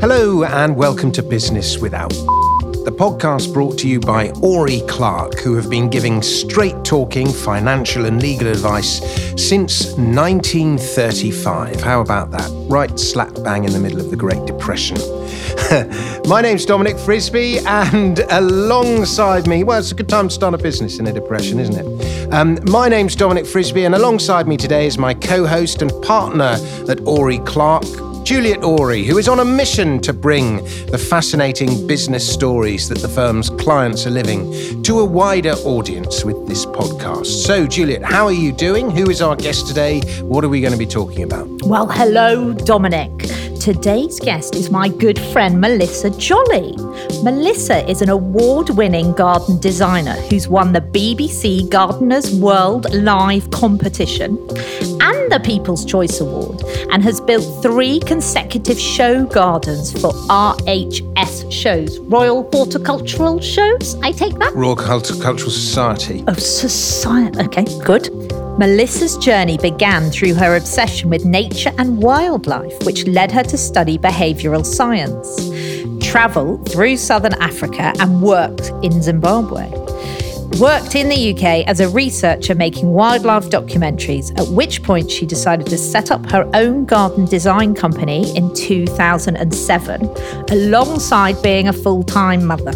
Hello, and welcome to Business Without. The podcast brought to you by Ori Clark, who have been giving straight talking financial and legal advice since 1935. How about that? Right slap bang in the middle of the Great Depression. My name's Dominic Frisby, and alongside me, well, it's a good time to start a business in a depression, isn't it? Um, my name's Dominic Frisby, and alongside me today is my co host and partner at Ori Clark, Juliet Ori, who is on a mission to bring the fascinating business stories that the firm's clients are living to a wider audience with this podcast. So, Juliet, how are you doing? Who is our guest today? What are we going to be talking about? Well, hello, Dominic. Today's guest is my good friend Melissa Jolly. Melissa is an award winning garden designer who's won the BBC Gardeners World Live competition and the People's Choice Award and has built three consecutive show gardens for RHS shows, Royal Horticultural Shows. I take that? Royal Horticultural Society. Of society. Okay, good. Melissa's journey began through her obsession with nature and wildlife, which led her to study behavioural science, travel through southern Africa, and worked in Zimbabwe. Worked in the UK as a researcher making wildlife documentaries, at which point she decided to set up her own garden design company in 2007, alongside being a full time mother.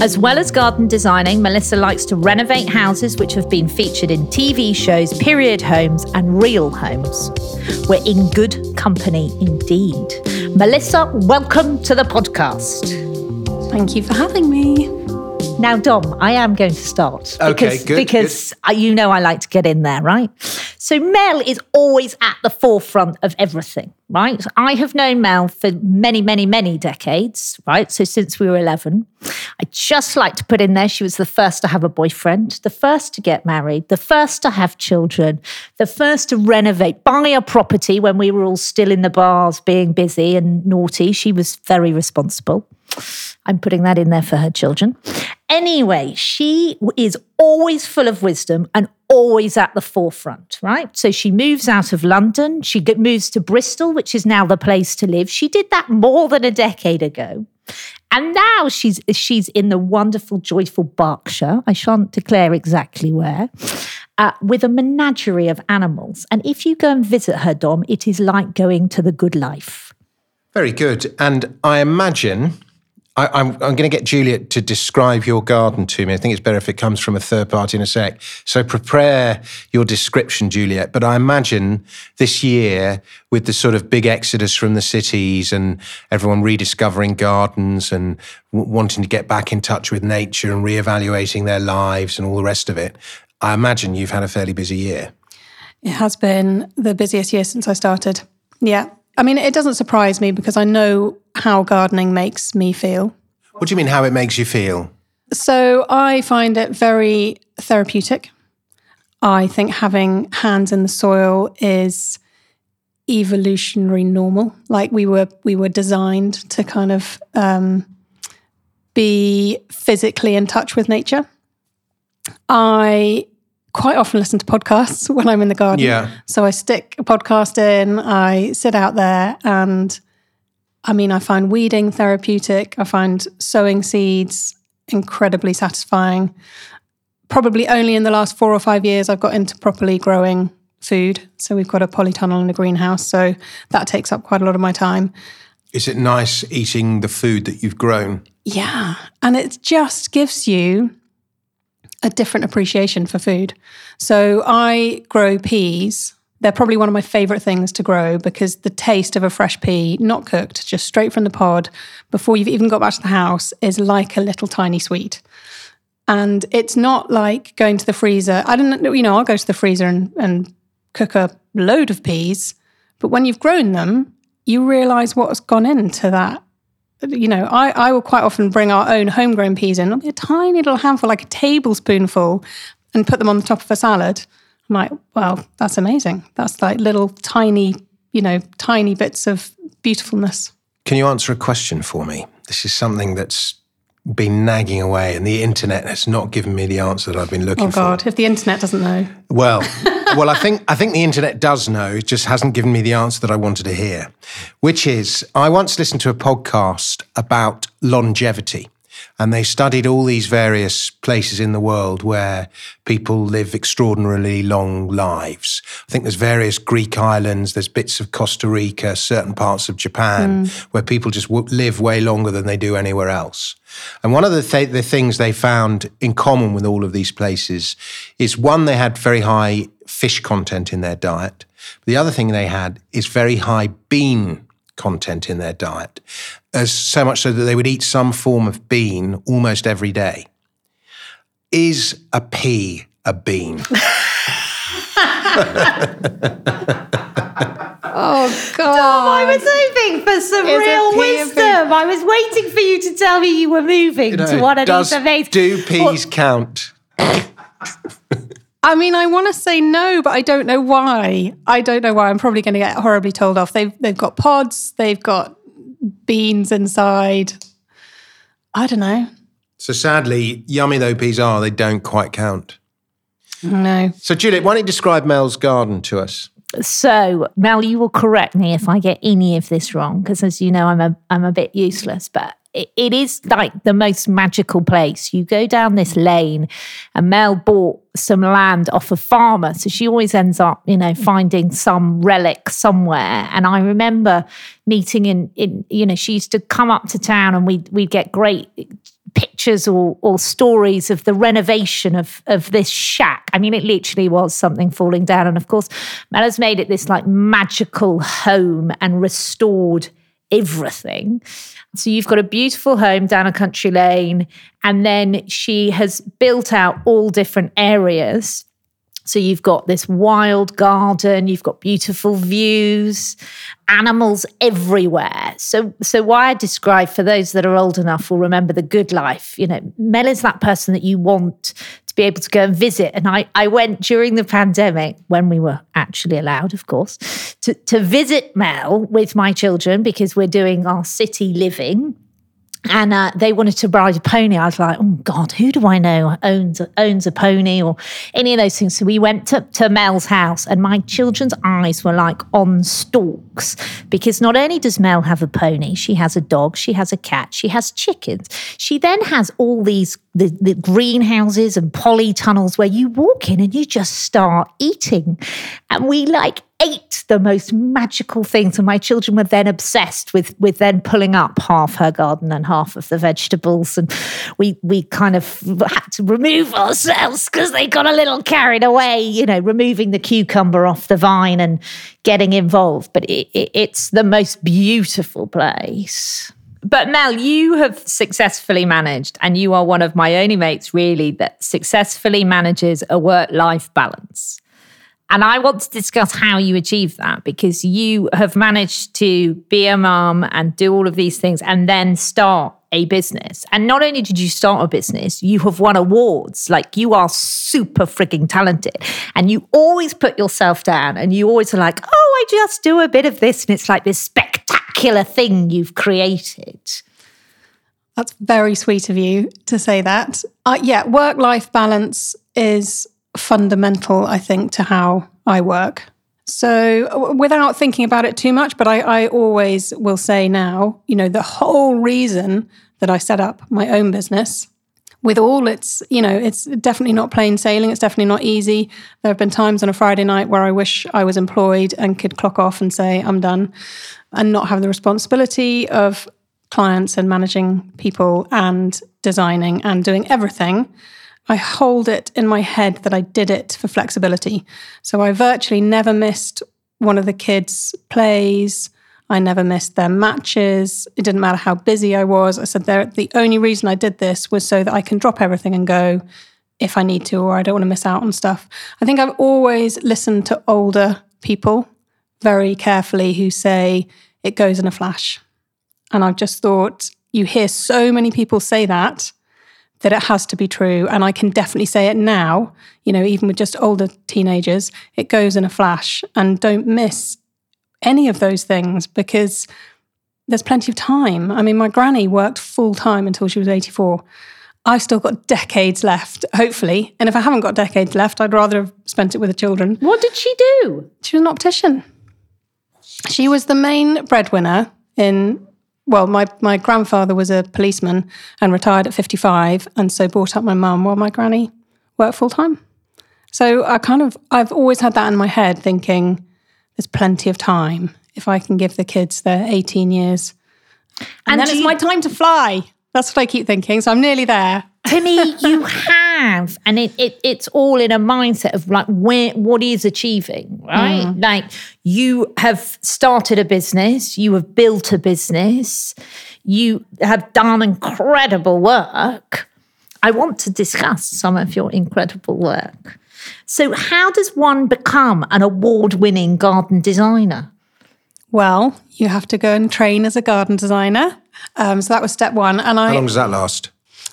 As well as garden designing, Melissa likes to renovate houses which have been featured in TV shows, period homes, and real homes. We're in good company indeed. Melissa, welcome to the podcast. Thank you for having me. Now, Dom, I am going to start. Okay, because, good, Because uh, you know I like to get in there, right? So Mel is always at the forefront of everything, right? I have known Mel for many, many, many decades, right? So since we were 11. I just like to put in there she was the first to have a boyfriend, the first to get married, the first to have children, the first to renovate, buy a property when we were all still in the bars being busy and naughty. She was very responsible. I'm putting that in there for her children. Anyway, she is always full of wisdom and always at the forefront, right? So she moves out of London. She moves to Bristol, which is now the place to live. She did that more than a decade ago. And now she's she's in the wonderful, joyful Berkshire. I shan't declare exactly where, uh, with a menagerie of animals. And if you go and visit her, Dom, it is like going to the good life. Very good. And I imagine I, am going to get Juliet to describe your garden to me. I think it's better if it comes from a third party in a sec. So prepare your description, Juliet. But I imagine this year, with the sort of big exodus from the cities and everyone rediscovering gardens and w- wanting to get back in touch with nature and reevaluating their lives and all the rest of it, I imagine you've had a fairly busy year. It has been the busiest year since I started. Yeah. I mean, it doesn't surprise me because I know how gardening makes me feel. What do you mean, how it makes you feel? So I find it very therapeutic. I think having hands in the soil is evolutionary normal. Like we were, we were designed to kind of um, be physically in touch with nature. I quite often listen to podcasts when I'm in the garden. Yeah. So I stick a podcast in, I sit out there, and I mean, I find weeding therapeutic. I find sowing seeds incredibly satisfying. Probably only in the last four or five years I've got into properly growing food. So we've got a polytunnel and a greenhouse. So that takes up quite a lot of my time. Is it nice eating the food that you've grown? Yeah. And it just gives you a different appreciation for food. So I grow peas. They're probably one of my favorite things to grow because the taste of a fresh pea, not cooked, just straight from the pod, before you've even got back to the house, is like a little tiny sweet. And it's not like going to the freezer. I don't know, you know, I'll go to the freezer and, and cook a load of peas. But when you've grown them, you realize what's gone into that you know, I, I will quite often bring our own homegrown peas in, a tiny little handful, like a tablespoonful, and put them on the top of a salad. I'm like, well, that's amazing. That's like little tiny, you know, tiny bits of beautifulness. Can you answer a question for me? This is something that's been nagging away, and the internet has not given me the answer that I've been looking oh, for. Oh God, if the internet doesn't know. Well, well, I think I think the internet does know. It just hasn't given me the answer that I wanted to hear, which is I once listened to a podcast about longevity. And they studied all these various places in the world where people live extraordinarily long lives. I think there's various Greek islands, there's bits of Costa Rica, certain parts of Japan hmm. where people just w- live way longer than they do anywhere else. And one of the, th- the things they found in common with all of these places is one, they had very high fish content in their diet. The other thing they had is very high bean content in their diet, as so much so that they would eat some form of bean almost every day. Is a pea a bean? Oh God. I was hoping for some Is real wisdom. I was waiting for you to tell me you were moving to one of Does- these amazing. do peas count? I mean, I want to say no, but I don't know why. I don't know why. I'm probably going to get horribly told off. They've they've got pods. They've got beans inside. I don't know. So sadly, yummy though peas are, they don't quite count. No. So Juliet, why don't you describe Mel's garden to us? So, Mel, you will correct me if I get any of this wrong, because as you know, I'm a I'm a bit useless. But it, is like the most magical place. You go down this lane, and Mel bought some land off a farmer, so she always ends up, you know, finding some relic somewhere. And I remember meeting in in you know, she used to come up to town, and we we'd get great pictures or, or stories of the renovation of, of this shack. I mean, it literally was something falling down. And of course, Mel has made it this like magical home and restored everything. So you've got a beautiful home down a country lane, and then she has built out all different areas. So you've got this wild garden, you've got beautiful views, animals everywhere. So so why I describe for those that are old enough will remember the good life. You know, Mel is that person that you want be able to go and visit. And I, I went during the pandemic, when we were actually allowed, of course, to, to visit Mel with my children because we're doing our city living and uh, they wanted to ride a pony. I was like, oh God, who do I know owns owns a pony or any of those things? So we went to, to Mel's house, and my children's eyes were like on stalks because not only does Mel have a pony, she has a dog, she has a cat, she has chickens. She then has all these the, the greenhouses and polytunnels where you walk in and you just start eating, and we like ate the most magical things and my children were then obsessed with with then pulling up half her garden and half of the vegetables. And we we kind of had to remove ourselves because they got a little carried away you know removing the cucumber off the vine and getting involved. But it, it, it's the most beautiful place but Mel, you have successfully managed, and you are one of my only mates really that successfully manages a work life balance. And I want to discuss how you achieve that because you have managed to be a mom and do all of these things and then start a business. And not only did you start a business, you have won awards. Like you are super freaking talented. And you always put yourself down and you always are like, oh, I just do a bit of this. And it's like this spectacular thing you've created. That's very sweet of you to say that. Uh, yeah, work life balance is fundamental, I think, to how I work. So, without thinking about it too much, but I, I always will say now, you know, the whole reason that I set up my own business with all its, you know, it's definitely not plain sailing. It's definitely not easy. There have been times on a Friday night where I wish I was employed and could clock off and say, I'm done, and not have the responsibility of clients and managing people and designing and doing everything. I hold it in my head that I did it for flexibility. So I virtually never missed one of the kids' plays. I never missed their matches. It didn't matter how busy I was. I said the only reason I did this was so that I can drop everything and go if I need to, or I don't want to miss out on stuff. I think I've always listened to older people very carefully who say it goes in a flash. And I've just thought, you hear so many people say that, that it has to be true. And I can definitely say it now, you know, even with just older teenagers, it goes in a flash. And don't miss any of those things because there's plenty of time. I mean, my granny worked full time until she was 84. I've still got decades left, hopefully. And if I haven't got decades left, I'd rather have spent it with the children. What did she do? She was an optician. She was the main breadwinner in, well, my, my grandfather was a policeman and retired at 55, and so brought up my mum while my granny worked full time. So I kind of, I've always had that in my head thinking there's plenty of time if I can give the kids their 18 years. And, And then it's you- my time to fly. That's what I keep thinking. So I'm nearly there. Timmy, you have, and it, it it's all in a mindset of like where what is achieving, right? Like you have started a business, you have built a business, you have done incredible work. I want to discuss some of your incredible work. So, how does one become an award-winning garden designer? Well, you have to go and train as a garden designer. Um, so that was step one. And I How long does that last?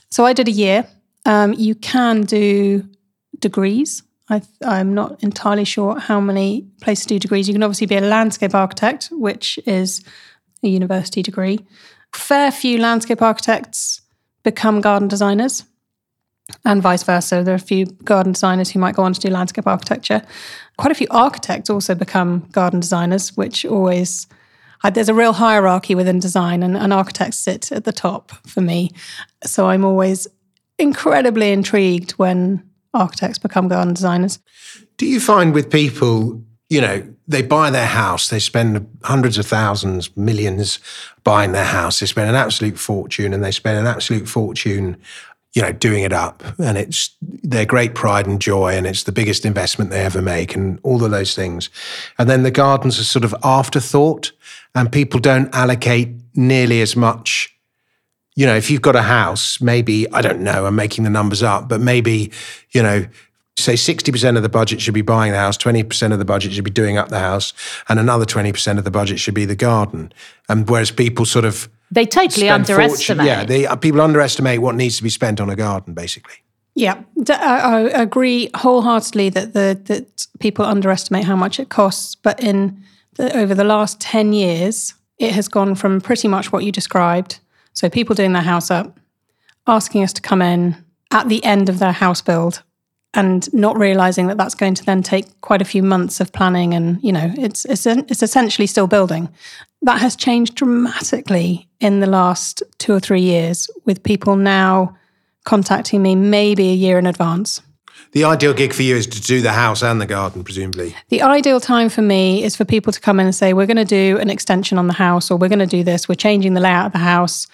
So I did a year. Um, you can do degrees. I, I'm not entirely sure how many places do degrees. You can obviously be a landscape architect, which is a university degree. Fair few landscape architects become garden designers, and vice versa. There are a few garden designers who might go on to do landscape architecture. Quite a few architects also become garden designers, which always there's a real hierarchy within design, and, and architects sit at the top for me. So I'm always incredibly intrigued when architects become garden designers. Do you find with people, you know, they buy their house, they spend hundreds of thousands, millions buying their house, they spend an absolute fortune and they spend an absolute fortune, you know, doing it up. And it's their great pride and joy and it's the biggest investment they ever make and all of those things. And then the gardens are sort of afterthought and people don't allocate nearly as much you know, if you've got a house, maybe, I don't know, I'm making the numbers up, but maybe, you know, say 60% of the budget should be buying the house, 20% of the budget should be doing up the house, and another 20% of the budget should be the garden. And whereas people sort of They totally spend fortune- underestimate. yeah, they, uh, people underestimate what needs to be spent on a garden, basically. Yeah, I agree wholeheartedly that the that people underestimate how much it costs. But in the, over the last ten years, it has gone from pretty much what you described. So people doing their house up, asking us to come in at the end of their house build, and not realizing that that's going to then take quite a few months of planning. And you know, it's it's it's essentially still building. That has changed dramatically in the last two or three years, with people now contacting me maybe a year in advance. The ideal gig for you is to do the house and the garden, presumably. The ideal time for me is for people to come in and say, We're going to do an extension on the house, or we're going to do this, we're changing the layout of the house,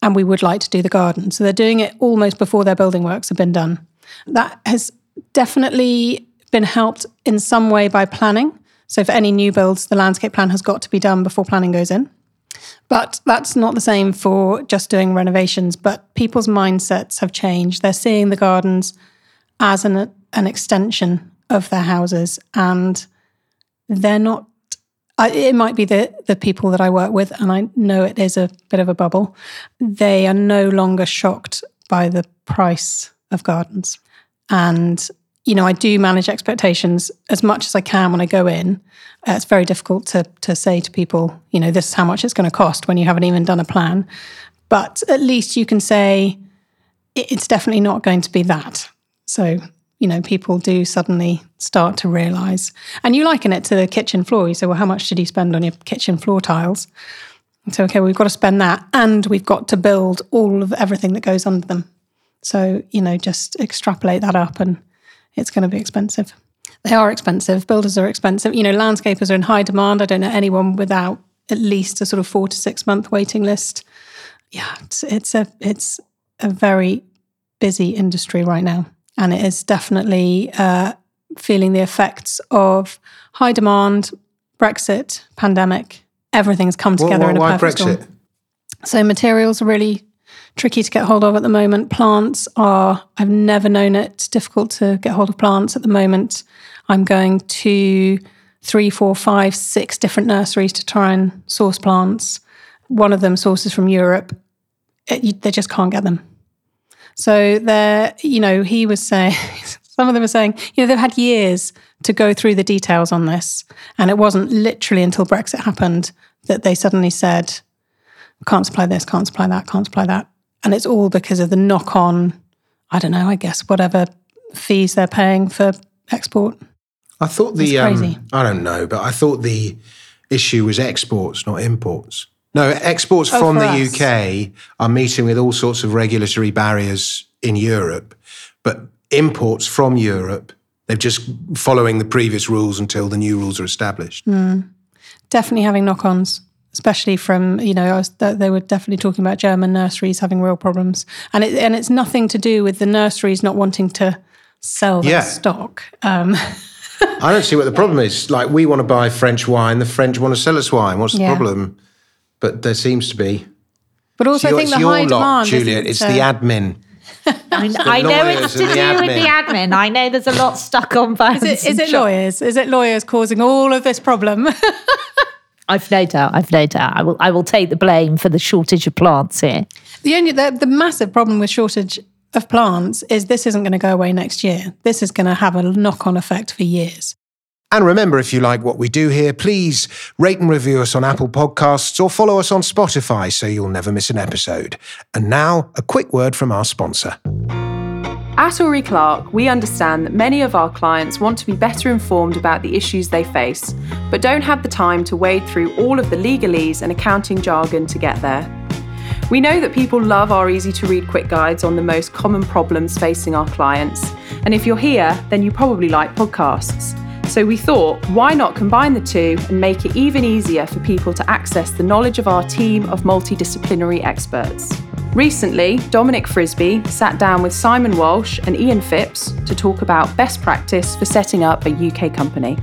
and we would like to do the garden. So they're doing it almost before their building works have been done. That has definitely been helped in some way by planning. So for any new builds, the landscape plan has got to be done before planning goes in. But that's not the same for just doing renovations. But people's mindsets have changed. They're seeing the gardens as an, an extension of their houses, and they're not. I, it might be the the people that I work with, and I know it is a bit of a bubble. They are no longer shocked by the price of gardens, and you know I do manage expectations as much as I can when I go in. Uh, it's very difficult to to say to people, you know, this is how much it's going to cost when you haven't even done a plan. But at least you can say it's definitely not going to be that. So, you know, people do suddenly start to realize. And you liken it to the kitchen floor. You say, well, how much did you spend on your kitchen floor tiles? So, okay, we've got to spend that and we've got to build all of everything that goes under them. So, you know, just extrapolate that up and it's going to be expensive. They are expensive. Builders are expensive. You know, landscapers are in high demand. I don't know anyone without at least a sort of four to six month waiting list. Yeah, it's, it's a it's a very busy industry right now, and it is definitely uh, feeling the effects of high demand, Brexit, pandemic. Everything's come together why, in a why perfect Brexit? storm. So materials are really tricky to get hold of at the moment. Plants are, I've never known it difficult to get hold of plants at the moment. I'm going to three, four, five, six different nurseries to try and source plants. One of them sources from Europe. It, you, they just can't get them. So they're, you know, he was saying, some of them were saying, you know, they've had years to go through the details on this. And it wasn't literally until Brexit happened that they suddenly said, can't supply this, can't supply that, can't supply that. And it's all because of the knock on, I don't know, I guess, whatever fees they're paying for export. I thought the crazy. um, I don't know, but I thought the issue was exports, not imports. No, exports Oh, from the us. UK are meeting with all sorts of regulatory barriers in Europe, but imports from Europe, they're just following the previous rules until the new rules are established. Definitely having knock ons, especially from, you know, I was, they were definitely talking about German nurseries having real problems. And, it, and it's nothing to do with the nurseries not wanting to sell their Yeah. stock. Um, I don't see what the problem is. Like we want to buy French wine, the French want to sell us wine. What's the Yeah. problem? But there seems to be. but also, I think it's the your high lot, demand. Juliet. It's uh, the admin. I, I know it's to do the with the admin. I know there's a lot stuck on bones. Is it, is it lawyers? Is it lawyers causing all of this problem? I've no doubt. I've no doubt. I will. I will take the blame for the shortage of plants here. the only the, the massive problem with shortage of plants is this isn't going to go away next year. This is going to have a knock on effect for years. And remember, if you like what we do here, please rate and review us on Apple Podcasts or follow us on Spotify so you'll never miss an episode. And now, a quick word from our sponsor. At Ori Clark, we understand that many of our clients want to be better informed about the issues they face, but don't have the time to wade through all of the legalese and accounting jargon to get there. We know that people love our easy to read quick guides on the most common problems facing our clients, and if you're here, then you probably like podcasts. So we thought, why not combine the two and make it even easier for people to access the knowledge of our team of multidisciplinary experts? Recently, Dominic Frisby sat down with Simon Walsh and Ian Phipps to talk about best practice for setting up a UK company.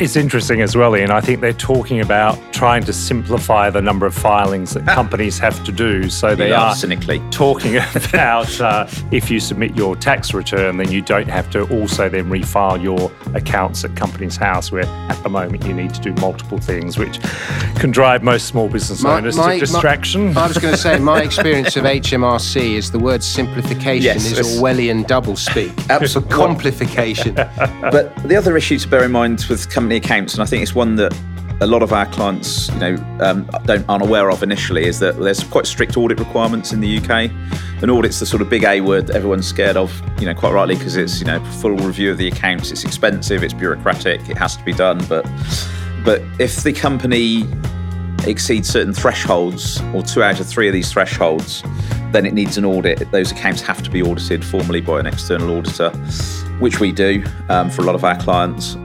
It's interesting as well, Ian. I think they're talking about trying to simplify the number of filings that companies have to do. So they are cynically. talking about uh, if you submit your tax return, then you don't have to also then refile your accounts at Companies House, where at the moment you need to do multiple things, which can drive most small business owners to distraction. I was going to say, my experience of HMRC is the word simplification Yes, is Orwellian doublespeak. Absolutely. For complification. But the other issue to bear in mind with accounts, and I think it's one that a lot of our clients, you know, um, don't aren't aware of initially, is that there's quite strict audit requirements in the UK. An audit's the sort of big A word that everyone's scared of, you know, quite rightly because it's you know full review of the accounts. It's expensive, it's bureaucratic, it has to be done. But but if the company exceeds certain thresholds, or two out of three of these thresholds, then it needs an audit. Those accounts have to be audited formally by an external auditor, which we do um, for a lot of our clients.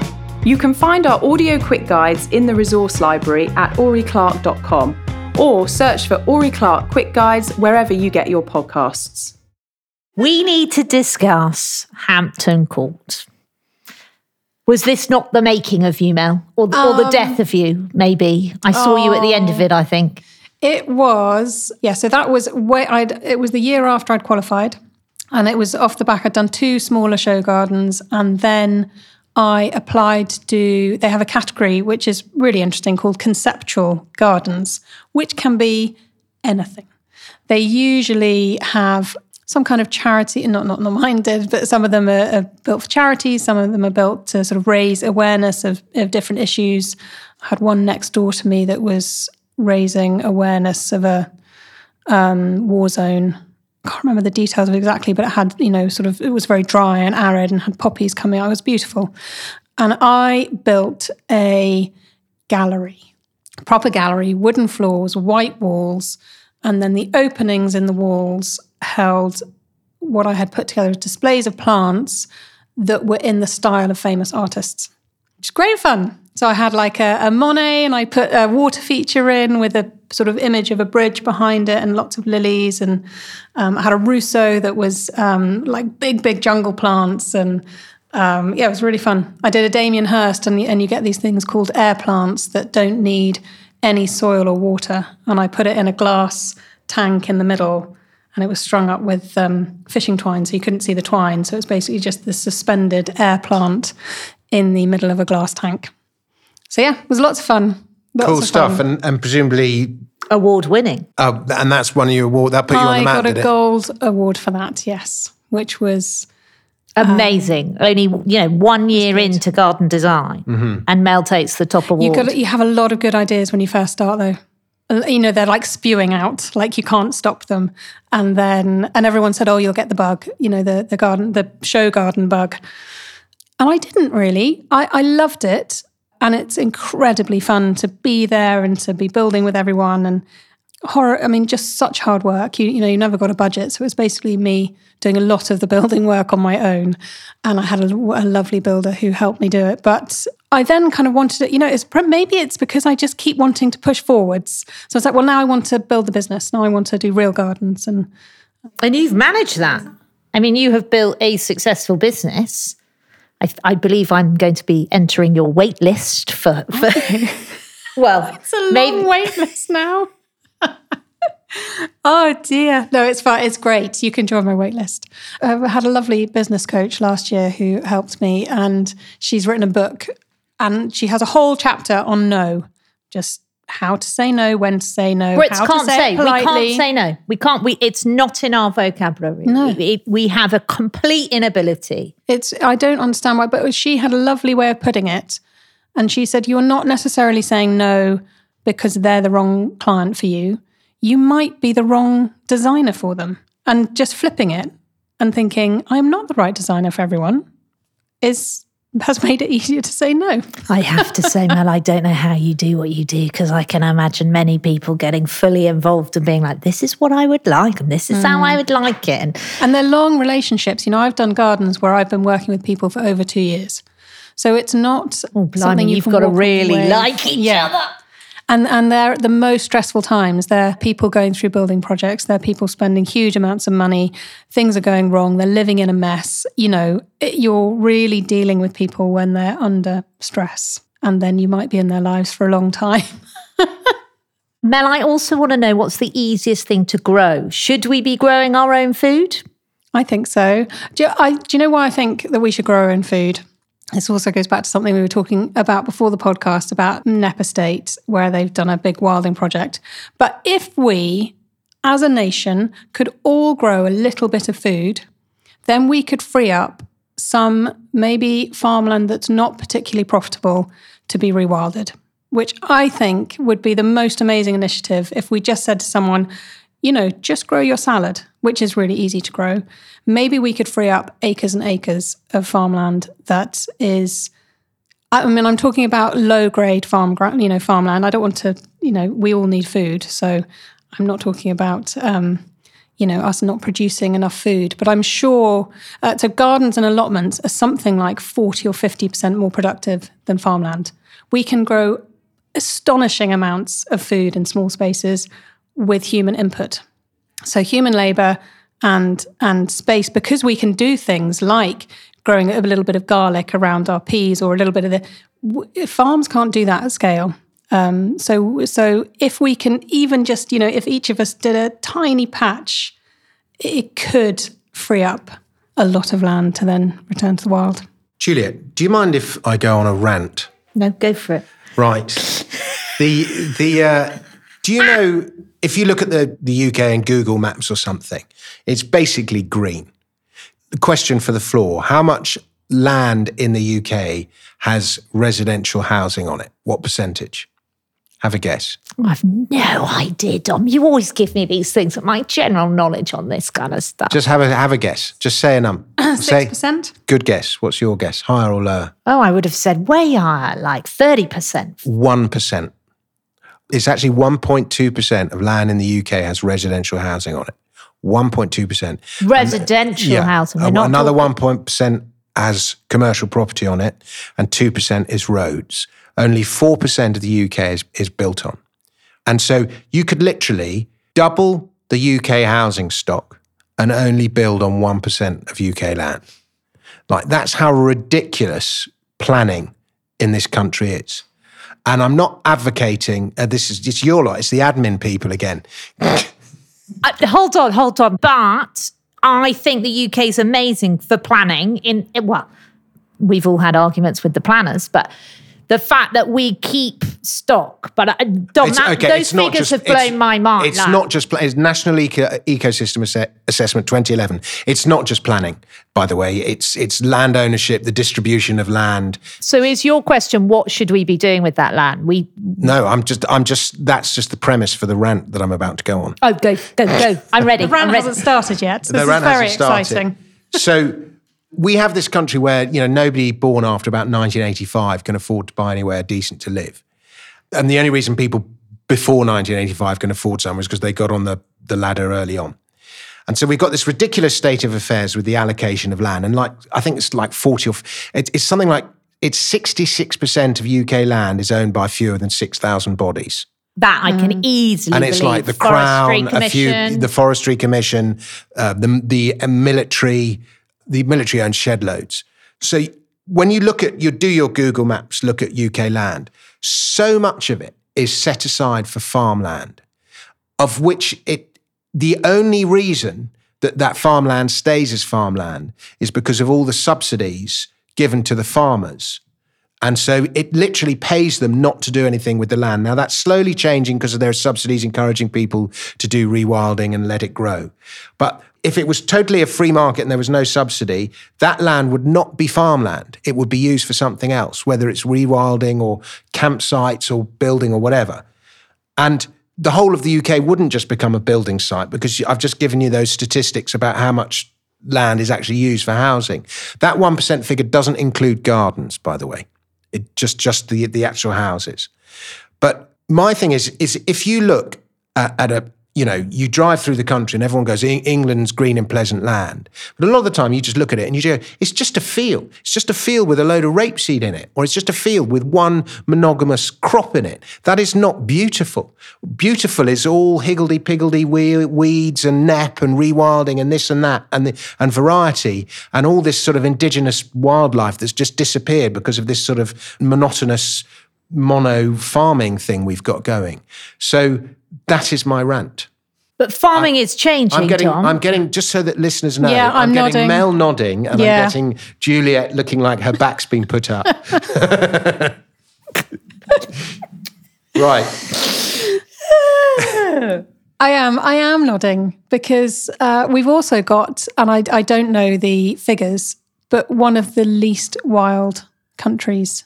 You can find our audio quick guides in the resource library at oriclark.com or search for Ori Clark Quick Guides wherever you get your podcasts. We need to discuss Hampton Court. Was this not the making of you, Mel, or, or Um, the death of you? Maybe I saw you at the end of oh. it. I think. It was yeah. So that was where I'd. It was the year after I'd qualified, and it was off the back. I'd done two smaller show gardens, and then I applied to. They have a category which is really interesting called conceptual gardens, which can be anything. They usually have some kind of charity, not not not mine but some of them are, are built for charities, Some of them are built to sort of raise awareness of, of different issues. I had one next door to me that was raising awareness of a um, war zone. Can't remember the details of it exactly, but it had, you know, sort of, it was very dry and arid and had poppies coming out. It was beautiful. And I built a gallery, proper gallery, wooden floors, white walls, and then the openings in the walls held what I had put together as displays of plants that were in the style of famous artists which is great fun. So I had like a, a Monet and I put a water feature in with a sort of image of a bridge behind it and lots of lilies. And um, I had a Rousseau that was um, like big, big jungle plants. And um, yeah, it was really fun. I did a Damien Hirst and, and you get these things called air plants that don't need any soil or water. And I put it in a glass tank in the middle and it was strung up with um, fishing twine, so you couldn't see the twine. So it's basically just this suspended air plant in the middle of a glass tank. So yeah, it was lots of fun. Lots cool stuff. fun. And, and presumably, Award winning. uh, and that's one of your award that put you on I the map, I got a did it? gold award for that. Yes, which was Amazing. Only you know one year into garden design, and Mel takes the top award. you got. You have a lot of good ideas when you first start, though. you know they're like spewing out like you can't stop them and then and everyone said oh you'll get the bug you know the the garden the show garden bug and i didn't really i i loved it and it's incredibly fun to be there and to be building with everyone and horror i mean just such hard work. You, you know you never got a budget. So it was basically me doing a lot of the building work on my own. And i had a, a lovely builder who helped me do it. But i then kind of wanted it you know it's maybe it's because i just keep wanting to push forwards. So it's like well now i want to build the business. Now i want to do real gardens and and you've managed that. I mean you have built a successful business i, I believe i'm going to be entering your wait list for, for well it's a long maybe, wait list now oh dear. No, it's fine. It's great. You can join my waitlist. Uh, I had a lovely business coach last year who helped me, and she's written a book and she has a whole chapter on no, just how to say no, when to say no. Brits how can't to say, say we can't say no. We can't. We it's not in our vocabulary. No. We, we have a complete inability. It's I don't understand why, but she had a lovely way of putting it, and she said you're not necessarily saying no because they're the wrong client for you you might be the wrong designer for them. And just flipping it and thinking, I'm not the right designer for everyone is has made it easier to say no. I have to say, Mel, I don't know how you do what you do because I can imagine many people getting fully involved and being like, this is what I would like and this is mm. how I would like it. And, and they're long relationships. You know, I've done gardens where I've been working with people for over two years. So it's not oh, blimey, something you have got to really away. like each yeah. other. And and they're at the most stressful times. They're people going through building projects. They're people spending huge amounts of money. Things are going wrong. They're living in a mess. You know, it, you're really dealing with people when they're under stress, and then you might be in their lives for a long time. Mel, I also want to know what's the easiest thing to grow. Should we be growing our own food? I think so. Do you, I, do you know why I think that we should grow our own food? This also goes back to something we were talking about before the podcast about Knepp Estate, where they've done a big wilding project. But if we, as a nation, could all grow a little bit of food, then we could free up some maybe farmland that's not particularly profitable to be rewilded, which I think would be the most amazing initiative if we just said to someone, you know, just grow your salad, which is really easy to grow. Maybe we could free up acres and acres of farmland that is I mean, I'm talking about low grade farm, you know, farmland. I don't want to, you know, we all need food, so I'm not talking about, um, you know, us not producing enough food. But I'm sure, uh, so gardens and allotments are something like 40 or 50 percent more productive than farmland. We can grow astonishing amounts of food in small spaces with human input. So human labor and and space because we can do things like growing a little bit of garlic around our peas or a little bit of the farms can't do that at scale. Um, so so if we can even just you know if each of us did a tiny patch, it could free up a lot of land to then return to the wild. Juliet, do you mind if I go on a rant? No, go for it. Right. the the uh, do you know if you look at the, the UK and Google Maps or something, it's basically green. The question for the floor how much land in the UK has residential housing on it? What percentage? Have a guess. I've no idea, Dom. You always give me these things. My general knowledge on this kind of stuff. Just have a have a guess. Just say a number. Six percent. Good guess. What's your guess? Higher or lower? Oh, I would have said way higher, like thirty percent. One percent it's actually 1.2% of land in the UK has residential housing on it. 1.2%. Residential and, uh, housing. Yeah, another talking- 1% has commercial property on it, and 2% is roads. Only 4% of the UK is, is built on. And so you could literally double the UK housing stock and only build on 1% of UK land. Like, that's how ridiculous planning in this country is. And I'm not advocating, uh, this is it's your lot, it's the admin people again. uh, hold on, hold on. But I think the UK is amazing for planning. In well, we've all had arguments with the planners, but the fact that we keep stock. But uh, Dom, that, okay, those figures just- have blown my mind. It's like. not just it's National Eco- Ecosystem Asse- Assessment 2011. It's not just planning, by the way. It's it's land ownership, the distribution of land. So, is your question what should we be doing with that land? We No, I'm just I'm just that's just the premise for the rant that I'm about to go on. oh go go go! I'm ready. The rant I'm ready. hasn't started yet. So this the is rant very hasn't started. exciting. so we have this country where you know nobody born after about 1985 can afford to buy anywhere decent to live, and the only reason people before 1985 can afford somewhere is because they got on the the ladder early on. And so we've got this ridiculous state of affairs with the allocation of land, and like I think it's like 40 or it, it's something like it's 66% of UK land is owned by fewer than 6,000 bodies. That I can easily and it's believe. like the Forestry crown, a few, the forestry commission, uh, the the uh, military, the military owns shed loads. So when you look at you do your Google Maps, look at UK land, so much of it is set aside for farmland, of which it the only reason that that farmland stays as farmland is because of all the subsidies given to the farmers. And so it literally pays them not to do anything with the land. Now that's slowly changing because there are subsidies encouraging people to do rewilding and let it grow. But if it was totally a free market and there was no subsidy, that land would not be farmland. It would be used for something else, whether it's rewilding or campsites or building or whatever. And the whole of the UK wouldn't just become a building site because I've just given you those statistics about how much land is actually used for housing. That 1% figure doesn't include gardens, by the way. It just just the the actual houses. But my thing is is if you look at, at a you know you drive through the country and everyone goes England's green and pleasant land, but a lot of the time you just look at it and you go it's just a field. It's just a field with a load of rapeseed in it, or it's just a field with one monogamous crop in it. That is not beautiful. Beautiful is all higgledy piggledy we- weeds and nep and rewilding and this and that and the, and variety and all this sort of indigenous wildlife that's just disappeared because of this sort of monotonous mono farming thing we've got going. So that is my rant. but farming is changing, I'm getting, Tom. I'm getting, just so that listeners know, Yeah, I'm getting nodding. Mel nodding and Yeah. I'm getting Juliet looking like her back's been put up. right. I am. I am nodding because uh, we've also got, and I, I don't know the figures, but one of the least wild countries.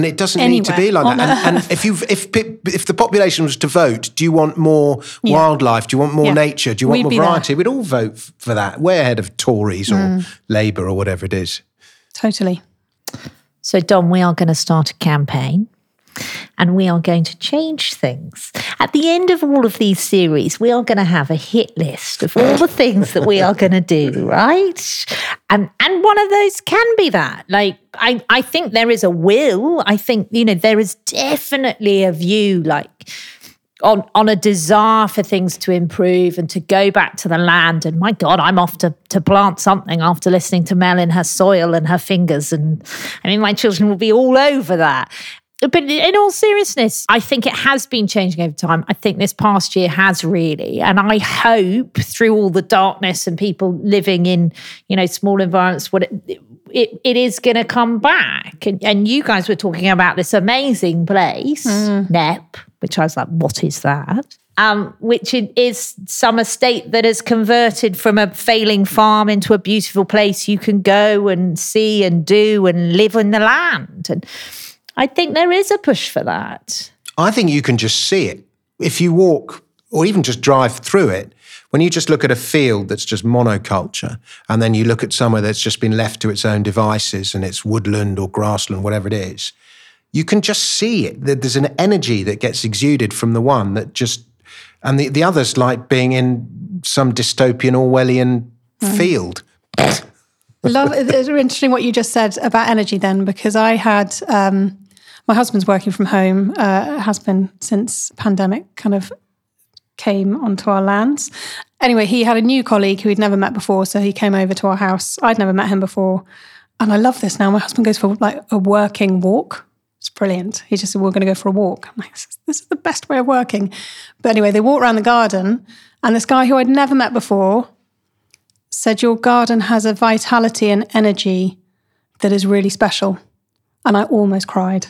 And it doesn't need to be like on that. And, and if you if if the population was to vote, do you want more wildlife? Do you want more Yeah. nature? Do you want We'd more be there. variety? We'd all vote for that. Way ahead of Tories or Mm. Labour or whatever it is. Totally. So, Dom, we are going to start a campaign and we are going to change things. At the end of all of these series, we are going to have a hit list of all the things that we are going to do, right? And and one of those can be that. Like I I think there is a will. I think, you know, there is definitely a view like on on a desire for things to improve and to go back to the land. And my God, I'm off to to plant something after listening to Mel in her soil and her fingers. And I mean, my children will be all over that. But in all seriousness, I think it has been changing over time. I think this past year has really, and I hope through all the darkness and people living in, you know, small environments, what it, it, it is going to come back. And, and you guys were talking about this amazing place, Knepp, which I was like, what is that? Um, which is some estate that has converted from a failing farm into a beautiful place you can go and see and do and live in the land. And I think there is a push for that. I think you can just see it. If you walk or even just drive through it, when you just look at a field that's just monoculture, and then you look at somewhere that's just been left to its own devices and it's woodland or grassland, whatever it is, you can just see it. There- There's an energy that gets exuded from the one that just, and the, the other's like being in some dystopian Orwellian field. Love. It's interesting what you just said about energy then, because I had um, my husband's working from home. Uh, has been since pandemic kind of came onto our lands. Anyway, he had a new colleague who he'd never met before, so he came over to our house. I'd never met him before, and I love this now. My husband goes for like a working walk. It's brilliant. He just said, We're going to go for a walk. I'm like, This is- the best way of working. But anyway, they walk around the garden, and this guy who I'd never met before said, Your garden has a vitality and energy that is really special. And I almost cried.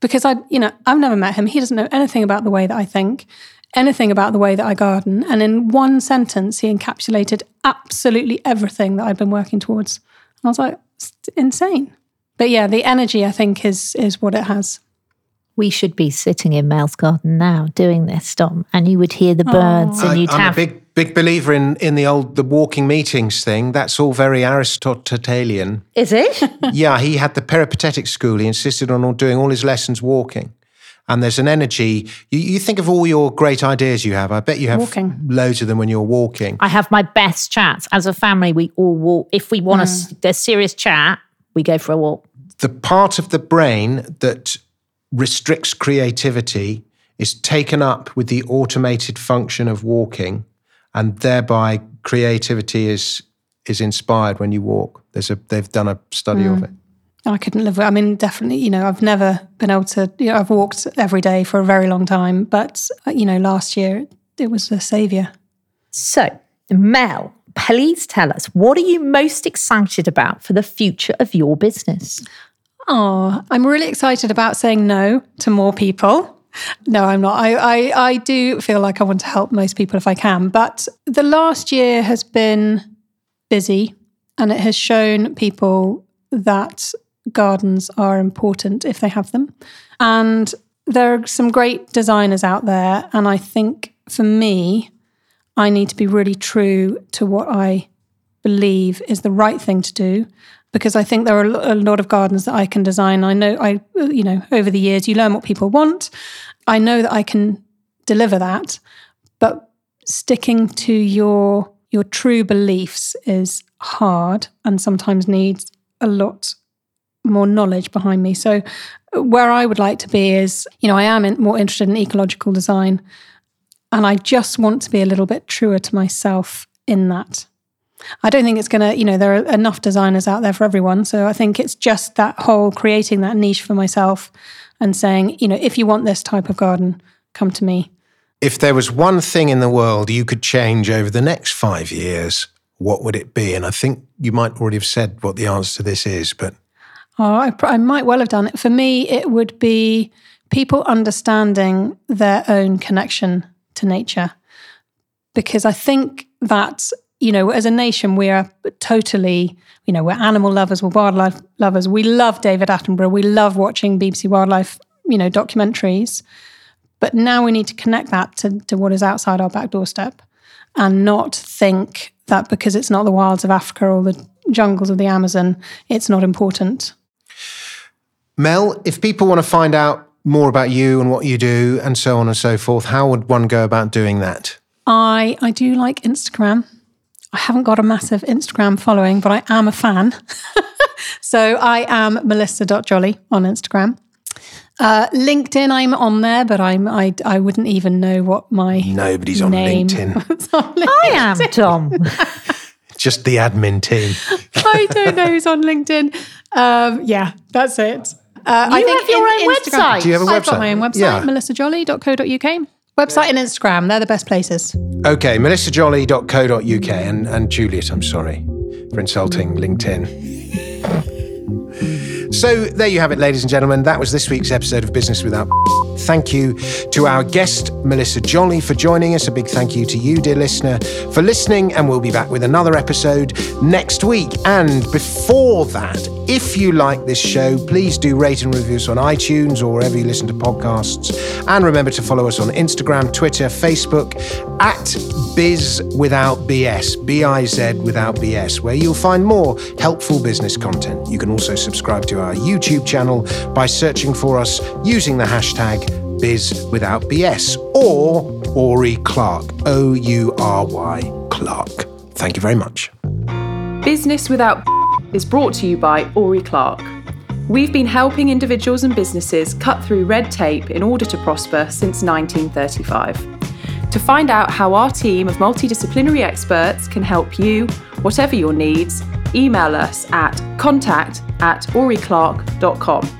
Because I, you know, I've never met him. He doesn't know anything about the way that I think, anything about the way that I garden. And in one sentence, he encapsulated absolutely everything that I'd been working towards. And I was like, it's insane. But yeah, the energy I think is is what it has. We should be sitting in Mel's garden now doing this, Dom, and you would hear the birds, and I, you'd I'm have a big big believer in in the old the walking meetings thing. That's all very Aristotelian. Is it? yeah, he had the peripatetic school. He insisted on all, doing all his lessons walking. And there's an energy. You, you think of all your great ideas you have. I bet you have Walking. loads of them when you're walking. I have my best chats as a family. We all walk. If we want a, hmm. a serious chat, we go for a walk. the part of the brain that restricts creativity is taken up with the automated function of walking, and thereby creativity is is inspired when you walk. There's a they've done a study of it. I couldn't live with. I mean, definitely, you know, I've never been able to. You know, I've walked every day for a very long time, but uh, you know, last year it was a savior. So, Mel, please tell us what are you most excited about for the future of your business? Oh, I'm really excited about saying no to more people. No, I'm not. I, I, I do feel like I want to help most people if I can. But the last year has been busy and it has shown people that gardens are important if they have them. And there are some great designers out there. And I think for me, I need to be really true to what I believe is the right thing to do because I think there are a lot of gardens that I can design. I know I you know over the years you learn what people want. I know that I can deliver that, but sticking to your your true beliefs is hard and sometimes needs a lot more knowledge behind me. So where I would like to be is, you know, I am in, more interested in ecological design and I just want to be a little bit truer to myself in that. I don't think it's going to, you know, there are enough designers out there for everyone. So I think it's just that whole creating that niche for myself and saying, you know, if you want this type of garden, come to me. If there was one thing in the world you could change over the next five years, what would it be? And I think you might already have said what the answer to this is, but Oh, I, I might well have done it. For me, it would be people understanding their own connection to nature. Because I think that, you know, as a nation, we are totally, you know, we're animal lovers, we're wildlife lovers. We love David Attenborough. We love watching BBC Wildlife, you know, documentaries. But now we need to connect that to, to what is outside our back doorstep and not think that because it's not the wilds of Africa or the jungles of the Amazon, it's not important. Mel, if people want to find out more about you and what you do and so on and so forth, how would one go about doing that? I I do like Instagram. I haven't got a massive Instagram following, but I am a fan. so I am melissa.jolly on Instagram. Uh, LinkedIn, I'm on there, but I'm I, I wouldn't even know what my Nobody's on LinkedIn. was on I am Tom. Just the admin team. I don't know who's on LinkedIn. Um, yeah, that's it. Uh, I You think have your in- own Instagram- website. Do you have a I've got website? my own website, Yeah. melissajolly.co.uk. Website and Instagram, they're the best places. Okay, melissajolly.co.uk. And, and Juliet, I'm sorry for insulting LinkedIn. So there you have it, ladies and gentlemen. That was this week's episode of Business Without. Thank you to our guest, Melissa Jolly, for joining us. A big thank you to you, dear listener, for listening. And we'll be back with another episode next week. And before that, if you like this show, please do rate and review us on iTunes or wherever you listen to podcasts. And remember to follow us on Instagram, Twitter, Facebook at Biz Without BS, B I Z Without BS, where you'll find more helpful business content. You can also subscribe to our YouTube channel by searching for us using the hashtag Biz Without BS or Oury Clark, O U R Y Clark. Thank you very much. Business Without is brought to you by Oury Clark. We've been helping individuals and businesses cut through red tape in order to prosper since 1935. To find out how our team of multidisciplinary experts can help you, whatever your needs, email us at contact at ouryclark.com.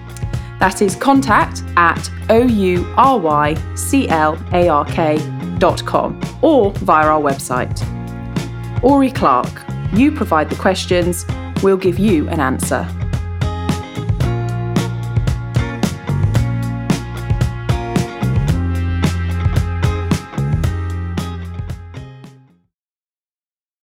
That is contact at O-U-R-Y-C-L-A-R-K.com or via our website. Oury Clark, you provide the questions, we'll give you an answer.